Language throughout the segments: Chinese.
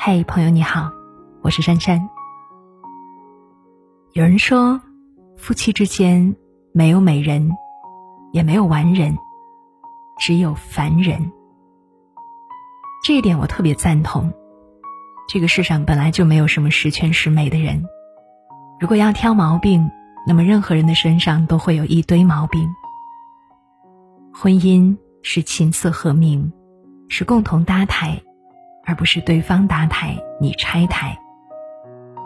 嘿，朋友你好，我是珊珊。有人说，夫妻之间没有美人，也没有完人，只有凡人。这一点我特别赞同。这个世上本来就没有什么十全十美的人，如果要挑毛病，那么任何人的身上都会有一堆毛病。婚姻是琴瑟和鸣，是共同搭台，而不是对方搭台你拆台。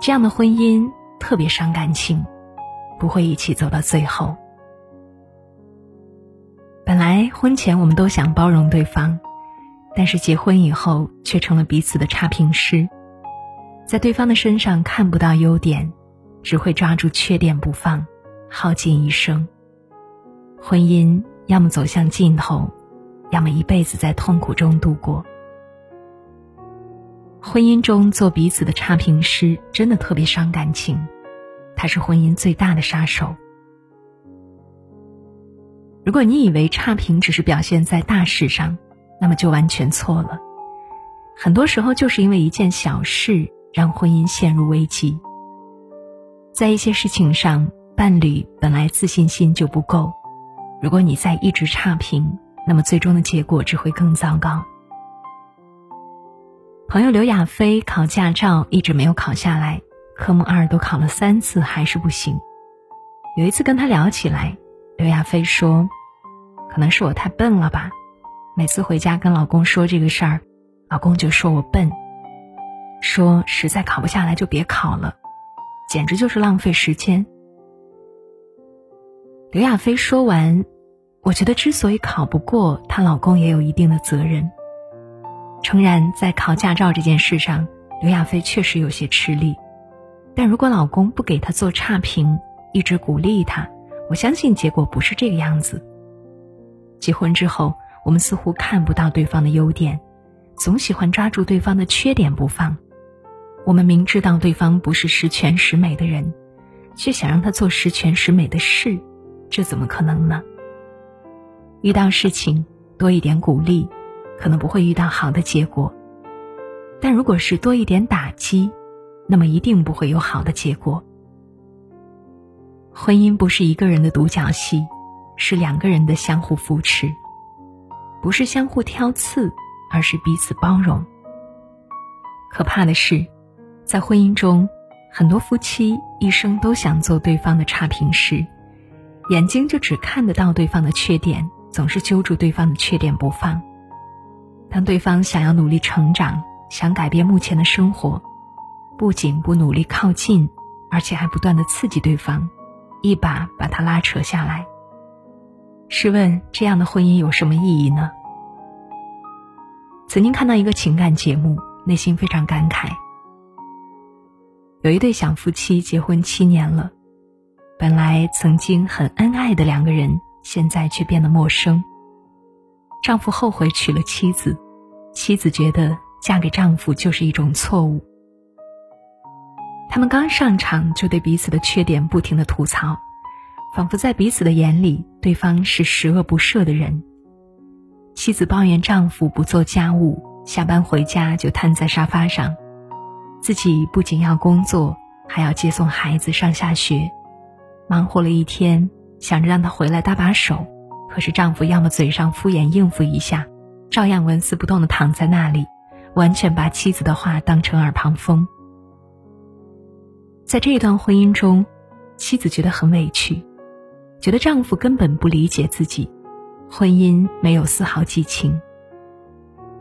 这样的婚姻特别伤感情，不会一起走到最后。本来婚前我们都想包容对方。但是结婚以后，却成了彼此的差评师，在对方的身上看不到优点，只会抓住缺点不放，耗尽一生。婚姻要么走向尽头，要么一辈子在痛苦中度过。婚姻中做彼此的差评师，真的特别伤感情，它是婚姻最大的杀手。如果你以为差评只是表现在大事上，那么就完全错了，很多时候就是因为一件小事让婚姻陷入危机。在一些事情上，伴侣本来自信心就不够，如果你再一直差评，那么最终的结果只会更糟糕。朋友刘亚飞考驾照一直没有考下来，科目二都考了三次还是不行。有一次跟他聊起来，刘亚飞说：“可能是我太笨了吧。”每次回家跟老公说这个事儿，老公就说我笨，说实在考不下来就别考了，简直就是浪费时间。刘亚飞说完，我觉得之所以考不过，她老公也有一定的责任。诚然，在考驾照这件事上，刘亚飞确实有些吃力，但如果老公不给她做差评，一直鼓励她，我相信结果不是这个样子。结婚之后。我们似乎看不到对方的优点，总喜欢抓住对方的缺点不放。我们明知道对方不是十全十美的人，却想让他做十全十美的事，这怎么可能呢？遇到事情多一点鼓励，可能不会遇到好的结果；但如果是多一点打击，那么一定不会有好的结果。婚姻不是一个人的独角戏，是两个人的相互扶持。不是相互挑刺，而是彼此包容。可怕的是，在婚姻中，很多夫妻一生都想做对方的差评师，眼睛就只看得到对方的缺点，总是揪住对方的缺点不放。当对方想要努力成长，想改变目前的生活，不仅不努力靠近，而且还不断的刺激对方，一把把他拉扯下来。试问这样的婚姻有什么意义呢？曾经看到一个情感节目，内心非常感慨。有一对小夫妻结婚七年了，本来曾经很恩爱的两个人，现在却变得陌生。丈夫后悔娶了妻子，妻子觉得嫁给丈夫就是一种错误。他们刚上场就对彼此的缺点不停的吐槽。仿佛在彼此的眼里，对方是十恶不赦的人。妻子抱怨丈夫不做家务，下班回家就瘫在沙发上，自己不仅要工作，还要接送孩子上下学，忙活了一天，想着让他回来搭把手，可是丈夫要么嘴上敷衍应付一下，照样纹丝不动的躺在那里，完全把妻子的话当成耳旁风。在这段婚姻中，妻子觉得很委屈。觉得丈夫根本不理解自己，婚姻没有丝毫激情。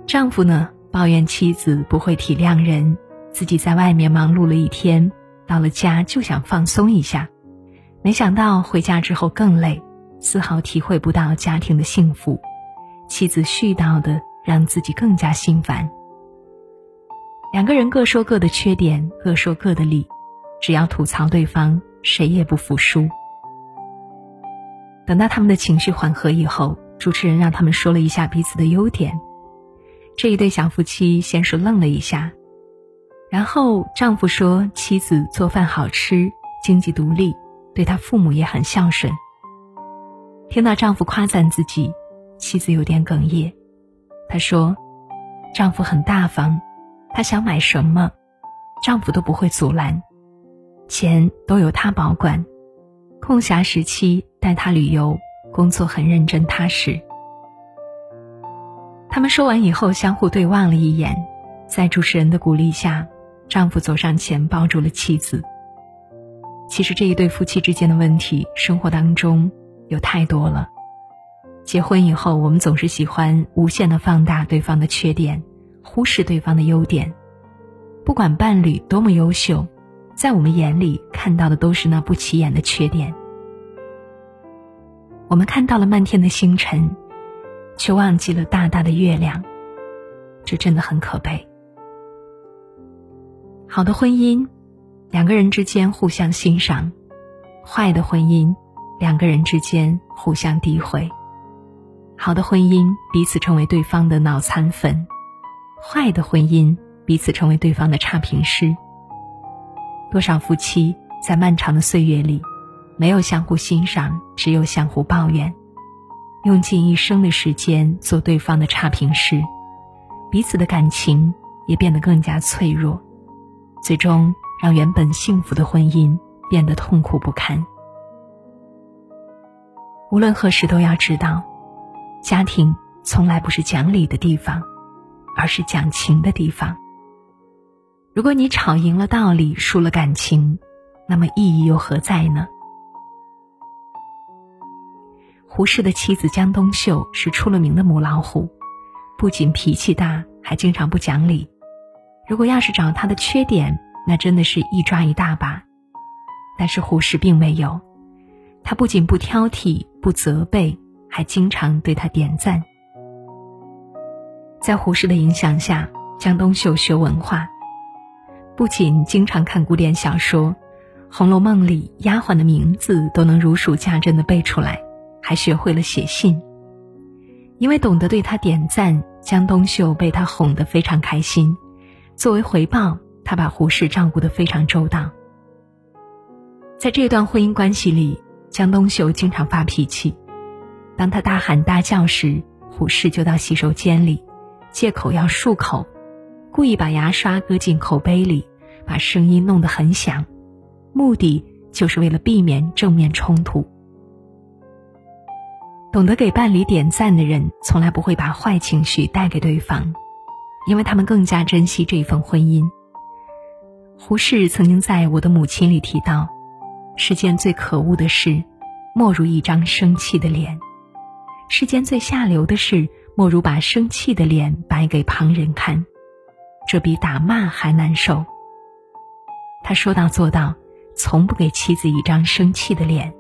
丈夫呢，抱怨妻子不会体谅人，自己在外面忙碌了一天，到了家就想放松一下，没想到回家之后更累，丝毫体会不到家庭的幸福。妻子絮叨的让自己更加心烦。两个人各说各的缺点，各说各的理，只要吐槽对方，谁也不服输。等到他们的情绪缓和以后，主持人让他们说了一下彼此的优点。这一对小夫妻先是愣了一下，然后丈夫说妻子做饭好吃，经济独立，对他父母也很孝顺。听到丈夫夸赞自己，妻子有点哽咽。她说：“丈夫很大方，她想买什么，丈夫都不会阻拦，钱都由她保管，空暇时期带她旅游，工作很认真踏实。他们说完以后，相互对望了一眼，在主持人的鼓励下，丈夫走上前抱住了妻子。其实这一对夫妻之间的问题，生活当中有太多了。结婚以后，我们总是喜欢无限的放大对方的缺点，忽视对方的优点。不管伴侣多么优秀，在我们眼里看到的都是那不起眼的缺点。我们看到了漫天的星辰，却忘记了大大的月亮。这真的很可悲。好的婚姻。两个人之间互相欣赏，坏的婚姻，两个人之间互相诋毁。好的婚姻，彼此成为对方的脑残粉；坏的婚姻，彼此成为对方的差评师。多少夫妻在漫长的岁月里，没有相互欣赏，只有相互抱怨，用尽一生的时间做对方的差评师，彼此的感情也变得更加脆弱，最终。让原本幸福的婚姻变得痛苦不堪。无论何时，都要知道，家庭从来不是讲理的地方，而是讲情的地方。如果你吵赢了道理，输了感情，那么意义又何在呢？胡适的妻子江冬秀是出了名的母老虎，不仅脾气大，还经常不讲理。如果要是找他的缺点，那真的是一抓一大把，但是胡适并没有，他不仅不挑剔、不责备，还经常对他点赞。在胡适的影响下，江冬秀学文化，不仅经常看古典小说，《红楼梦》里丫鬟的名字都能如数家珍的背出来，还学会了写信。因为懂得对他点赞，江冬秀被他哄得非常开心，作为回报。他把胡适照顾得非常周到。在这段婚姻关系里，江冬秀经常发脾气。当他大喊大叫时，胡适就到洗手间里，借口要漱口，故意把牙刷搁进口杯里，把声音弄得很响，目的就是为了避免正面冲突。懂得给伴侣点赞的人，从来不会把坏情绪带给对方，因为他们更加珍惜这一份婚姻。胡适曾经在我的母亲里提到，世间最可恶的事，莫如一张生气的脸；世间最下流的事，莫如把生气的脸摆给旁人看，这比打骂还难受。他说到做到，从不给妻子一张生气的脸。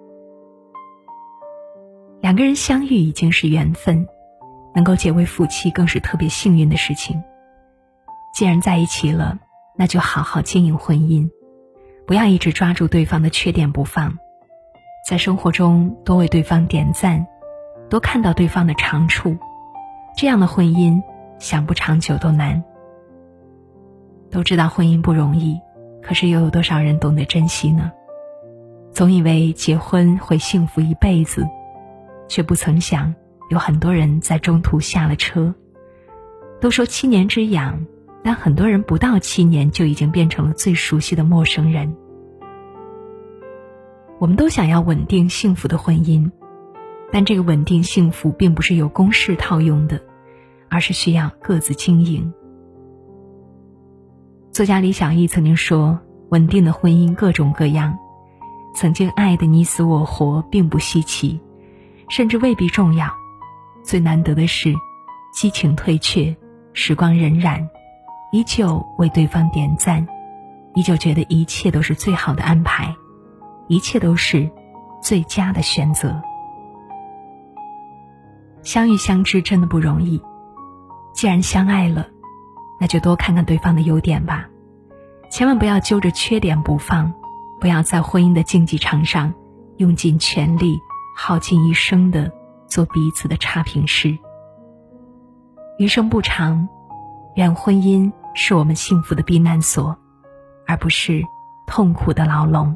两个人相遇已经是缘分，能够结为夫妻更是特别幸运的事情。既然在一起了。那就好好经营婚姻，不要一直抓住对方的缺点不放，在生活中多为对方点赞，多看到对方的长处，这样的婚姻想不长久都难。都知道婚姻不容易，可是又有多少人懂得珍惜呢？总以为结婚会幸福一辈子，却不曾想有很多人在中途下了车。都说七年之痒。但很多人不到七年就已经变成了最熟悉的陌生人。我们都想要稳定幸福的婚姻，但这个稳定幸福并不是有公式套用的，而是需要各自经营。作家李小艺曾经说：“稳定的婚姻各种各样，曾经爱的你死我活并不稀奇，甚至未必重要。最难得的是，激情退却，时光荏苒。”依旧为对方点赞，依旧觉得一切都是最好的安排，一切都是最佳的选择。相遇相知真的不容易，既然相爱了，那就多看看对方的优点吧，千万不要揪着缺点不放，不要在婚姻的竞技场上用尽全力、耗尽一生的做彼此的差评师。余生不长，愿婚姻。是我们幸福的避难所，而不是痛苦的牢笼。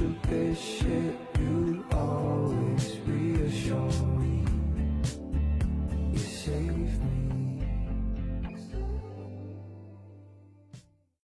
you this shit. You